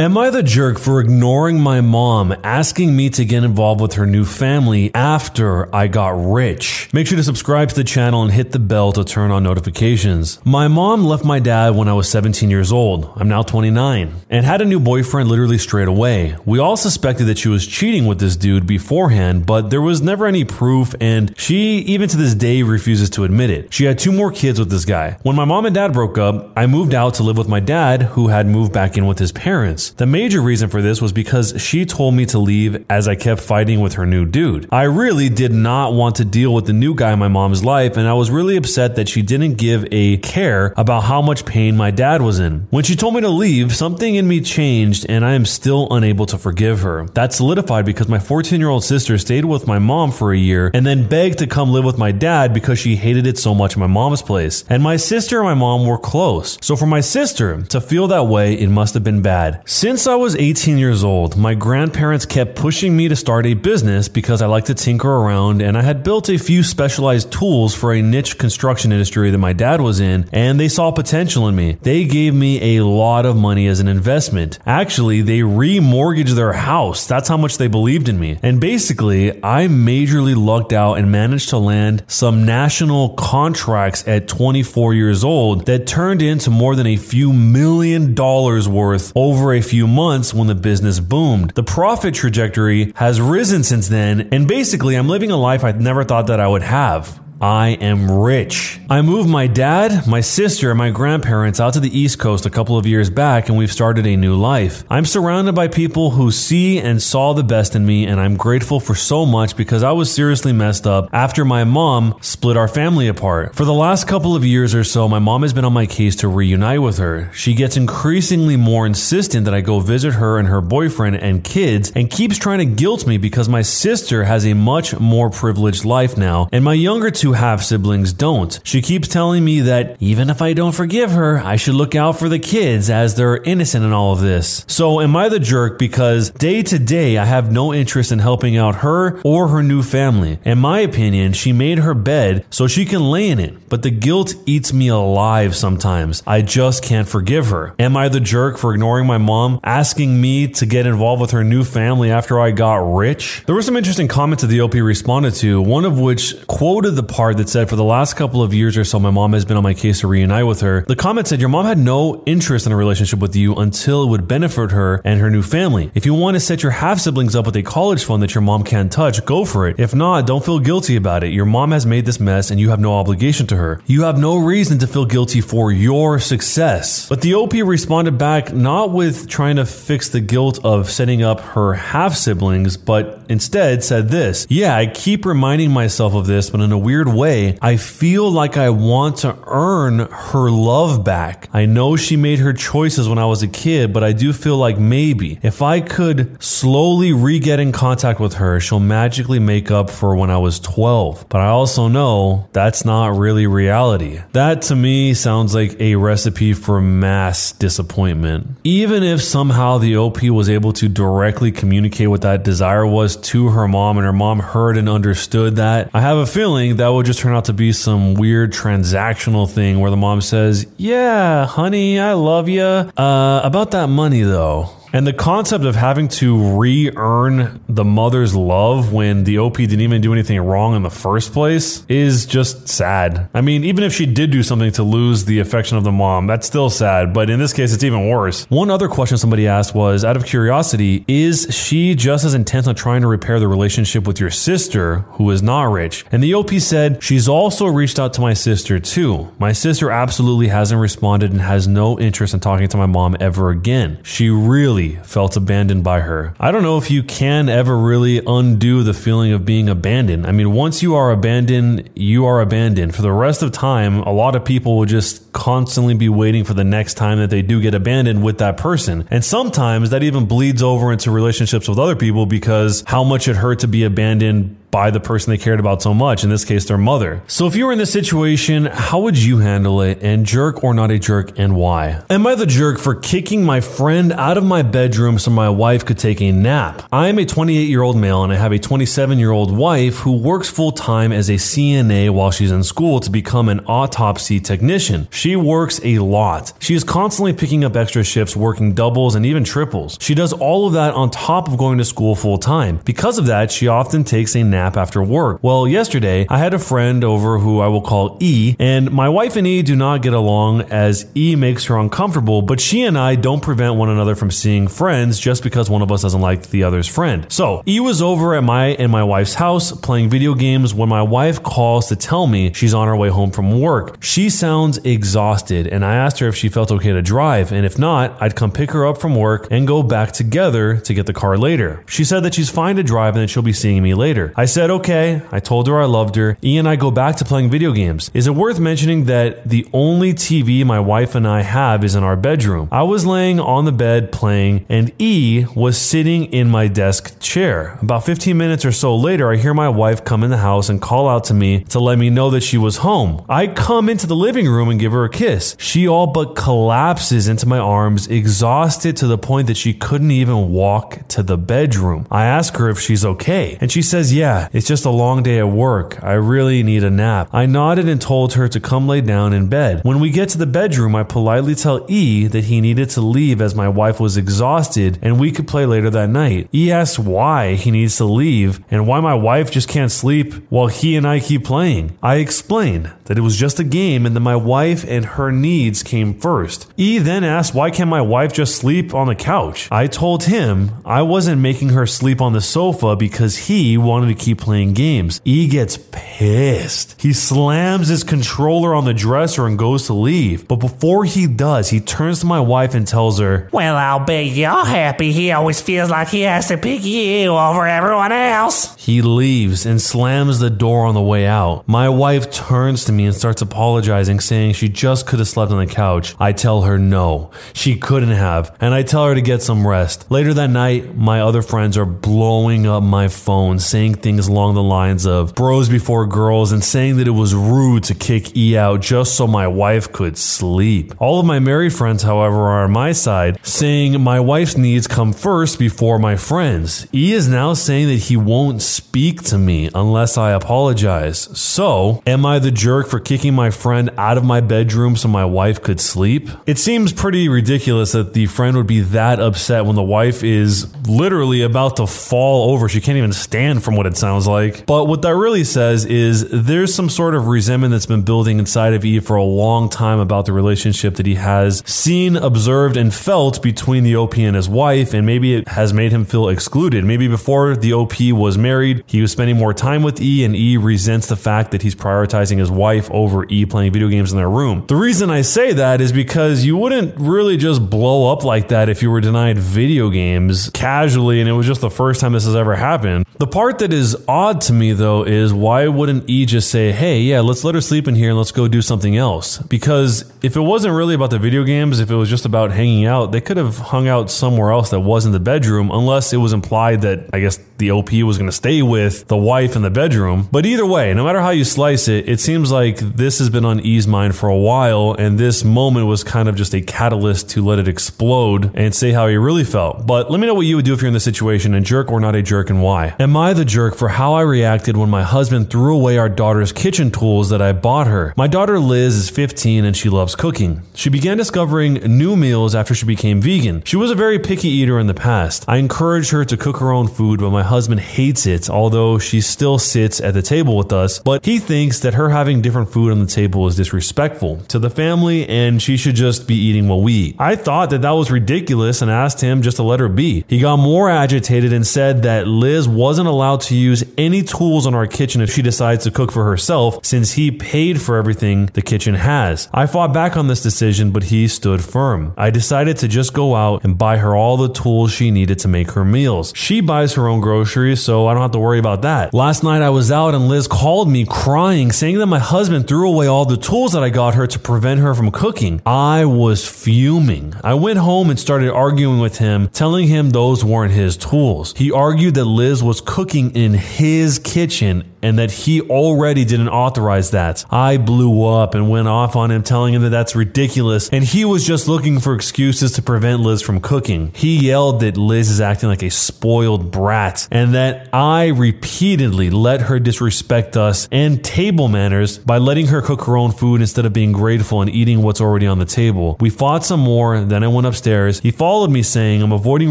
Am I the jerk for ignoring my mom asking me to get involved with her new family after I got rich? Make sure to subscribe to the channel and hit the bell to turn on notifications. My mom left my dad when I was 17 years old. I'm now 29 and had a new boyfriend literally straight away. We all suspected that she was cheating with this dude beforehand, but there was never any proof and she, even to this day, refuses to admit it. She had two more kids with this guy. When my mom and dad broke up, I moved out to live with my dad who had moved back in with his parents. The major reason for this was because she told me to leave as I kept fighting with her new dude. I really did not want to deal with the new guy in my mom's life, and I was really upset that she didn't give a care about how much pain my dad was in. When she told me to leave, something in me changed, and I am still unable to forgive her. That solidified because my 14 year old sister stayed with my mom for a year and then begged to come live with my dad because she hated it so much in my mom's place. And my sister and my mom were close. So for my sister to feel that way, it must have been bad. Since I was 18 years old, my grandparents kept pushing me to start a business because I like to tinker around and I had built a few specialized tools for a niche construction industry that my dad was in and they saw potential in me. They gave me a lot of money as an investment. Actually, they remortgaged their house. That's how much they believed in me. And basically, I majorly lucked out and managed to land some national contracts at 24 years old that turned into more than a few million dollars worth over a few months when the business boomed. The profit trajectory has risen since then, and basically, I'm living a life I never thought that I would have. I am rich. I moved my dad, my sister, and my grandparents out to the East Coast a couple of years back, and we've started a new life. I'm surrounded by people who see and saw the best in me, and I'm grateful for so much because I was seriously messed up after my mom split our family apart. For the last couple of years or so, my mom has been on my case to reunite with her. She gets increasingly more insistent that I go visit her and her boyfriend and kids, and keeps trying to guilt me because my sister has a much more privileged life now, and my younger two half siblings don't. She keeps telling me that even if I don't forgive her, I should look out for the kids as they're innocent in all of this. So am I the jerk because day to day I have no interest in helping out her or her new family? In my opinion, she made her bed so she can lay in it, but the guilt eats me alive sometimes. I just can't forgive her. Am I the jerk for ignoring my mom, asking me to get involved with her new family after I got rich? There were some interesting comments that the OP responded to, one of which quoted the that said, For the last couple of years or so, my mom has been on my case to reunite with her. The comment said, Your mom had no interest in a relationship with you until it would benefit her and her new family. If you want to set your half siblings up with a college fund that your mom can't touch, go for it. If not, don't feel guilty about it. Your mom has made this mess and you have no obligation to her. You have no reason to feel guilty for your success. But the OP responded back not with trying to fix the guilt of setting up her half siblings, but instead said this Yeah, I keep reminding myself of this, but in a weird way, I feel like I want to earn her love back. I know she made her choices when I was a kid, but I do feel like maybe if I could slowly re get in contact with her, she'll magically make up for when I was 12. But I also know that's not really reality. That to me sounds like a recipe for mass disappointment. Even if somehow the OP was able to directly communicate what that desire was to her mom and her mom heard and understood that, I have a feeling that would just turn out to be some weird transactional thing where the mom says, Yeah, honey, I love you. Uh, about that money though. And the concept of having to re earn the mother's love when the OP didn't even do anything wrong in the first place is just sad. I mean, even if she did do something to lose the affection of the mom, that's still sad. But in this case, it's even worse. One other question somebody asked was out of curiosity, is she just as intent on trying to repair the relationship with your sister, who is not rich? And the OP said, she's also reached out to my sister too. My sister absolutely hasn't responded and has no interest in talking to my mom ever again. She really felt abandoned by her. I don't know if you can ever really undo the feeling of being abandoned. I mean, once you are abandoned, you are abandoned. For the rest of time, a lot of people will just constantly be waiting for the next time that they do get abandoned with that person. And sometimes that even bleeds over into relationships with other people because how much it hurt to be abandoned by the person they cared about so much, in this case, their mother. So if you were in this situation, how would you handle it? And jerk or not a jerk, and why? Am I the jerk for kicking my friend out of my bedroom so my wife could take a nap? I am a 28 year old male and I have a 27 year old wife who works full time as a CNA while she's in school to become an autopsy technician. She works a lot. She is constantly picking up extra shifts, working doubles and even triples. She does all of that on top of going to school full time. Because of that, she often takes a nap after work. Well, yesterday I had a friend over who I will call E, and my wife and E do not get along as E makes her uncomfortable, but she and I don't prevent one another from seeing friends just because one of us doesn't like the other's friend. So, E was over at my and my wife's house playing video games when my wife calls to tell me she's on her way home from work. She sounds exhausted, and I asked her if she felt okay to drive, and if not, I'd come pick her up from work and go back together to get the car later. She said that she's fine to drive and that she'll be seeing me later. I said okay. I told her I loved her. E and I go back to playing video games. Is it worth mentioning that the only TV my wife and I have is in our bedroom? I was laying on the bed playing, and E was sitting in my desk chair. About 15 minutes or so later, I hear my wife come in the house and call out to me to let me know that she was home. I come into the living room and give her a kiss. She all but collapses into my arms, exhausted to the point that she couldn't even walk to the bedroom. I ask her if she's okay, and she says, Yeah, it's just a long day at work. I really need a nap. I nodded and told her to come lay down in bed. When we get to the bedroom, I politely tell E that he needed to leave as my wife was exhausted and we could play later that night. E asks why he needs to leave and why my wife just can't sleep while he and I keep playing. I explained that it was just a game and that my wife and her needs came first. E then asked why can't my wife just sleep on the couch? I told him I wasn't making her sleep on the sofa because he wanted to keep playing games. E gets pissed. He slams his controller on the dresser and goes to leave. But before he does, he turns to my wife and tells her, Well, I'll bet you're happy he always feels like he has to pick you over everyone else. He leaves and slams the door on the way out. My wife turns to me and starts apologizing, saying she just could have slept on the couch. I tell her no, she couldn't have, and I tell her to get some rest. Later that night, my other friends are blowing up my phone, saying things along the lines of bros before girls and saying that it was rude to kick E out just so my wife could sleep. All of my married friends, however, are on my side, saying my wife's needs come first before my friends. E is now saying that he won't speak to me unless I apologize. So, am I the jerk for kicking my friend out of my bedroom so my wife could sleep? It seems pretty ridiculous that the friend would be that upset when the wife is literally about to fall over. She can't even stand from what it sounds like. But what that really says is there's some sort of resentment that's been building inside of E for a long time about the relationship that he has seen, observed, and felt between the OP and his wife, and maybe it has made him feel excluded. Maybe before the OP was married, he was spending more time with E, and E resents the fact that he's prioritizing his wife over E playing video games in their room. The reason I say that is because you wouldn't really just blow up like that if you were denied video games casually and it was just the first time this has ever happened. The part that is odd to me though is why wouldn't E just say, hey, yeah, let's let her sleep in here and let's go do something else? Because if it wasn't really about the video games, if it was just about hanging out, they could have hung out somewhere else that wasn't the bedroom, unless it was implied that I guess the OP was going to stay with the wife in the bedroom. But either way, no matter how you slice it, it seems like this has been on E's mind for a while, and this moment was kind of just a catalyst to let it explode and say how he really felt. But let me know what you would do if you're in this situation, and jerk or not a jerk, and why. Am I the jerk for how I reacted when my husband threw away our daughter's kitchen tools that I bought her? My daughter Liz is 15 and she loves cooking. She began discovering new meals after she became vegan. She was a very picky eater in the past. I encouraged her to cook her own food, but my husband hates it, although she still sits at the table with us. But he thinks that her having different food on the table is disrespectful to the family and she should just be eating what we eat. I thought that that was ridiculous and asked him just to let her be. He got more agitated and said that Liz wasn't allowed to use any tools in our kitchen if she decides to cook for herself since he paid for everything the kitchen has. I fought back on this decision, but he stood firm. I decided to just go out and buy her all the tools she needed to make her meals. She buys her own groceries, so I don't have to worry about that. Last night I was out and Liz called me crying, saying that my husband threw away all the tools that I got her to prevent her from cooking. I was fuming. I went home and started arguing with him, telling him those weren't his tools. He argued that Liz was cooking in his kitchen and that he already didn't authorize that. I blew up and went off on him, telling him that that's ridiculous, and he was just looking for excuses to prevent Liz from cooking. He yelled that Liz is acting like a spoiled brat, and that I repeatedly let her disrespect us and table manners by letting her cook her own food instead of being grateful and eating what's already on the table. We fought some more, then I went upstairs. He followed me saying I'm avoiding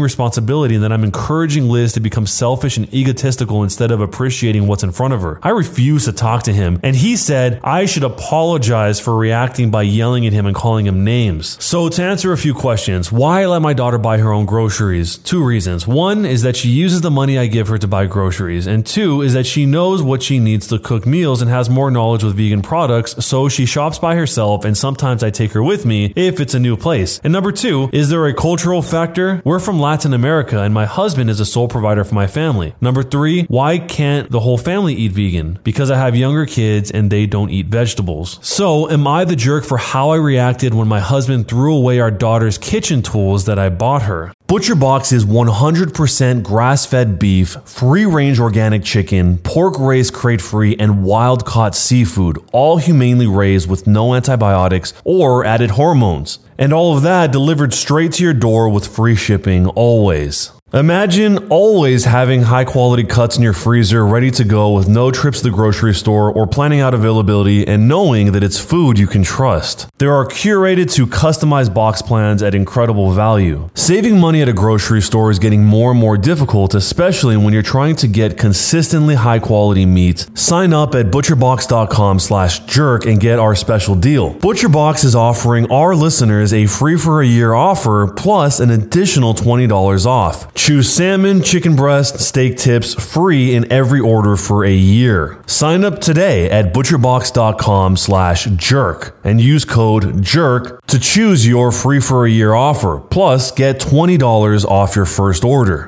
responsibility and that I'm encouraging Liz to become selfish and egotistical instead of appreciating what's in front of I refused to talk to him, and he said I should apologize for reacting by yelling at him and calling him names. So, to answer a few questions, why I let my daughter buy her own groceries? Two reasons. One is that she uses the money I give her to buy groceries, and two is that she knows what she needs to cook meals and has more knowledge with vegan products, so she shops by herself, and sometimes I take her with me if it's a new place. And number two, is there a cultural factor? We're from Latin America, and my husband is a sole provider for my family. Number three, why can't the whole family eat vegan? Because I have younger kids and they don't eat vegetables. So, am I the jerk for how I reacted when my husband threw away our daughter's kitchen tools that I bought her? ButcherBox is 100% grass fed beef, free range organic chicken, pork raised crate free, and wild caught seafood, all humanely raised with no antibiotics or added hormones. And all of that delivered straight to your door with free shipping always. Imagine always having high quality cuts in your freezer ready to go with no trips to the grocery store or planning out availability and knowing that it's food you can trust. There are curated to customized box plans at incredible value. Saving money at a grocery store is getting more and more difficult, especially when you're trying to get consistently high quality meat. Sign up at butcherbox.com slash jerk and get our special deal. ButcherBox is offering our listeners a free for a year offer plus an additional $20 off. Choose salmon, chicken breast, steak tips free in every order for a year. Sign up today at butcherbox.com slash jerk and use code JERK to choose your free for a year offer. Plus, get $20 off your first order.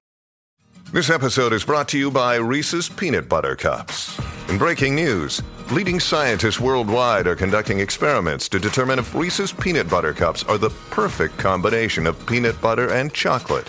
This episode is brought to you by Reese's Peanut Butter Cups. In breaking news, leading scientists worldwide are conducting experiments to determine if Reese's Peanut Butter Cups are the perfect combination of peanut butter and chocolate.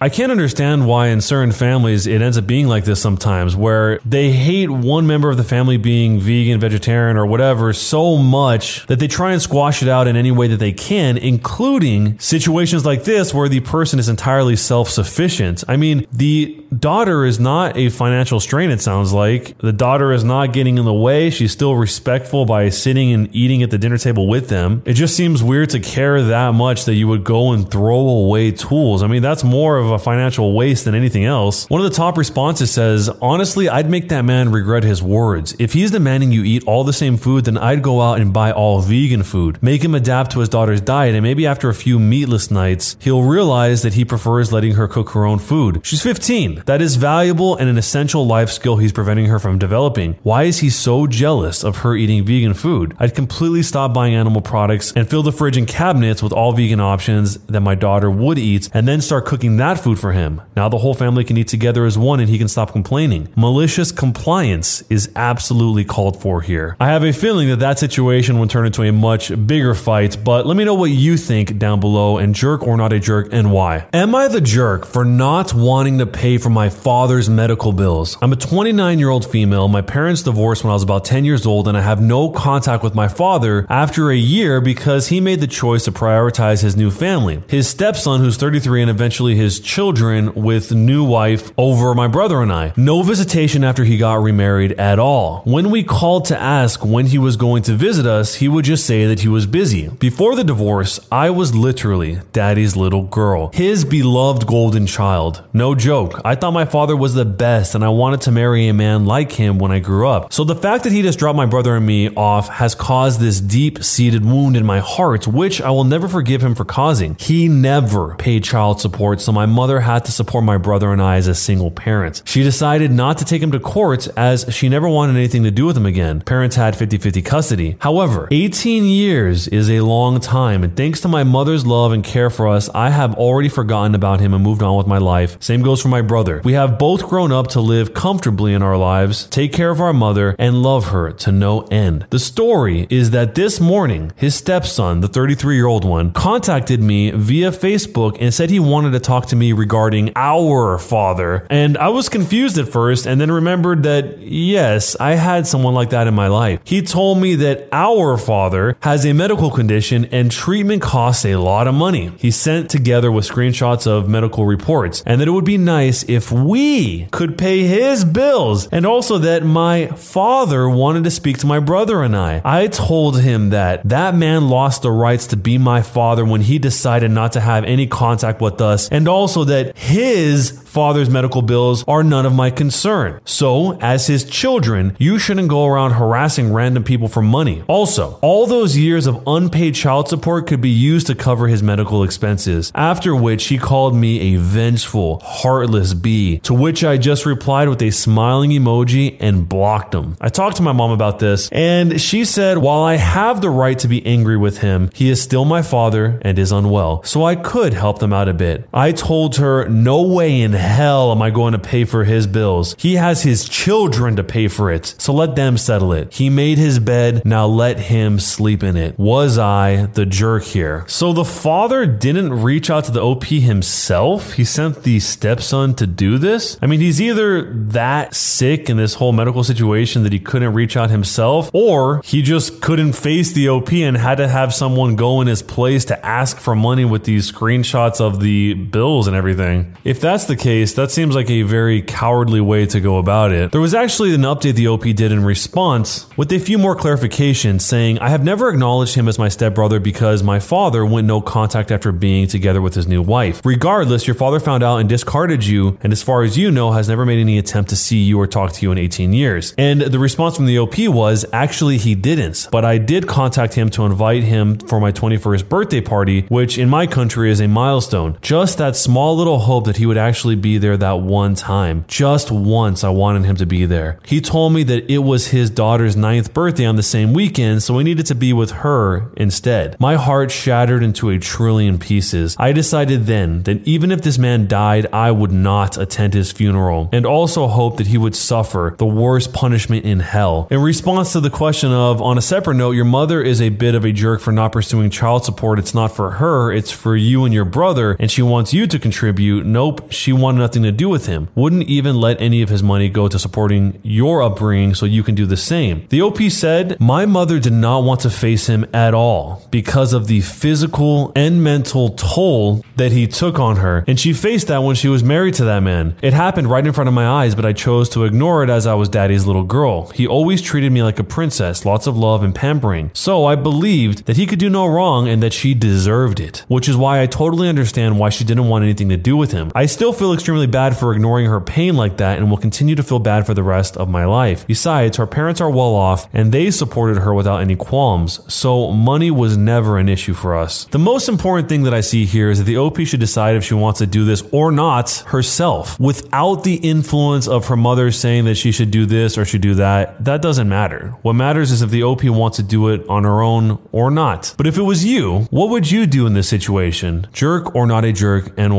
I can't understand why in certain families it ends up being like this sometimes, where they hate one member of the family being vegan, vegetarian, or whatever so much that they try and squash it out in any way that they can, including situations like this where the person is entirely self sufficient. I mean, the daughter is not a financial strain, it sounds like. The daughter is not getting in the way. She's still respectful by sitting and eating at the dinner table with them. It just seems weird to care that much that you would go and throw away tools. I mean, that's more of a financial waste than anything else. One of the top responses says, Honestly, I'd make that man regret his words. If he's demanding you eat all the same food, then I'd go out and buy all vegan food. Make him adapt to his daughter's diet, and maybe after a few meatless nights, he'll realize that he prefers letting her cook her own food. She's 15. That is valuable and an essential life skill he's preventing her from developing. Why is he so jealous of her eating vegan food? I'd completely stop buying animal products and fill the fridge and cabinets with all vegan options that my daughter would eat, and then start cooking that food for him. Now the whole family can eat together as one and he can stop complaining. Malicious compliance is absolutely called for here. I have a feeling that that situation would turn into a much bigger fight, but let me know what you think down below and jerk or not a jerk and why. Am I the jerk for not wanting to pay for my father's medical bills? I'm a 29 year old female. My parents divorced when I was about 10 years old and I have no contact with my father after a year because he made the choice to prioritize his new family. His stepson, who's 33, and eventually his children with new wife over my brother and I. No visitation after he got remarried at all. When we called to ask when he was going to visit us, he would just say that he was busy. Before the divorce, I was literally daddy's little girl, his beloved golden child. No joke. I thought my father was the best and I wanted to marry a man like him when I grew up. So the fact that he just dropped my brother and me off has caused this deep seated wound in my heart, which I will never forgive him for causing. He never paid child support, so my mother had to support my brother and I as a single parent. She decided not to take him to court as she never wanted anything to do with him again. Parents had 50 50 custody. However, 18 years is a long time, and thanks to my mother's love and care for us, I have already forgotten about him and moved on with my life. Same goes for my brother. We have both grown up to live comfortably in our lives, take care of our mother, and love her to no end. The story is that this morning, his stepson, the 33 year old one, contacted me via Facebook and said he wanted to talk to me regarding our father. And I was confused at first and then remembered that, yes, I had someone like that in my life. He told me that our father has a medical condition and treatment costs a lot of money. He sent together with screenshots of medical reports and that it would be nice if we could pay his bills and also that my father wanted to speak to my brother and I. I told him that that man lost the rights to be my father when he decided not to have any contact with us and also that his father's medical bills are none of my concern. So, as his children, you shouldn't go around harassing random people for money. Also, all those years of unpaid child support could be used to cover his medical expenses. After which he called me a vengeful, heartless bee, to which I just replied with a smiling emoji and blocked him. I talked to my mom about this, and she said, while I have the right to be angry with him, he is still my father and is unwell, so I could help them out a bit. I told her, no way in hell am I going to pay for his bills? He has his children to pay for it, so let them settle it. He made his bed, now let him sleep in it. Was I the jerk here? So the father didn't reach out to the OP himself? He sent the stepson to do this? I mean, he's either that sick in this whole medical situation that he couldn't reach out himself, or he just couldn't face the OP and had to have someone go in his place to ask for money with these screenshots of the bills and everything. If that's the case, that seems like a very cowardly way to go about it. There was actually an update the OP did in response with a few more clarifications saying, I have never acknowledged him as my stepbrother because my father went no contact after being together with his new wife. Regardless, your father found out and discarded you, and as far as you know, has never made any attempt to see you or talk to you in 18 years. And the response from the OP was, actually, he didn't. But I did contact him to invite him for my 21st birthday party, which in my country is a milestone. Just that small little hope that he would actually be there that one time. Just once, I wanted him to be there. He told me that it was his daughter's ninth birthday on the same weekend, so we needed to be with her instead. My heart shattered into a trillion pieces. I decided then that even if this man died, I would not attend his funeral, and also hope that he would suffer the worst punishment in hell. In response to the question of, on a separate note, your mother is a bit of a jerk for not pursuing child support. It's not for her, it's for you and your brother, and she wants you to contribute. Nope, she wanted nothing to do with him. Wouldn't even let any of his money go to supporting your upbringing so you can do the same. The OP said, My mother did not want to face him at all because of the physical and mental toll that he took on her, and she faced that when she was married to that man. It happened right in front of my eyes, but I chose to ignore it as I was daddy's little girl. He always treated me like a princess, lots of love and pampering. So I believed that he could do no wrong and that she deserved it, which is why I totally understand why she didn't want anything to do with him. I still feel extremely bad for ignoring her pain like that and will continue to feel bad for the rest of my life. Besides, her parents are well off and they supported her without any qualms, so money was never an issue for us. The most important thing that I see here is that the OP should decide if she wants to do this or not herself without the influence of her mother saying that she should do this or she should do that. That doesn't matter. What matters is if the OP wants to do it on her own or not. But if it was you, what would you do in this situation? Jerk or not a jerk and